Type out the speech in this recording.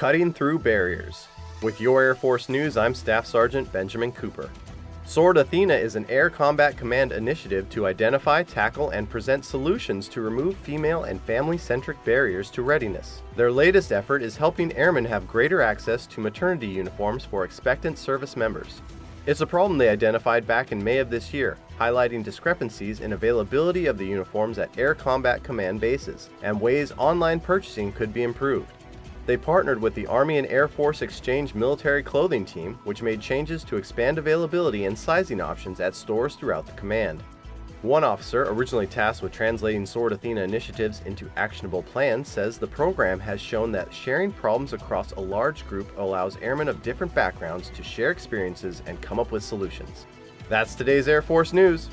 Cutting Through Barriers. With your Air Force News, I'm Staff Sergeant Benjamin Cooper. Sword Athena is an Air Combat Command initiative to identify, tackle, and present solutions to remove female and family centric barriers to readiness. Their latest effort is helping airmen have greater access to maternity uniforms for expectant service members. It's a problem they identified back in May of this year, highlighting discrepancies in availability of the uniforms at Air Combat Command bases and ways online purchasing could be improved. They partnered with the Army and Air Force Exchange military clothing team, which made changes to expand availability and sizing options at stores throughout the command. One officer, originally tasked with translating Sword Athena initiatives into actionable plans, says the program has shown that sharing problems across a large group allows airmen of different backgrounds to share experiences and come up with solutions. That's today's Air Force News.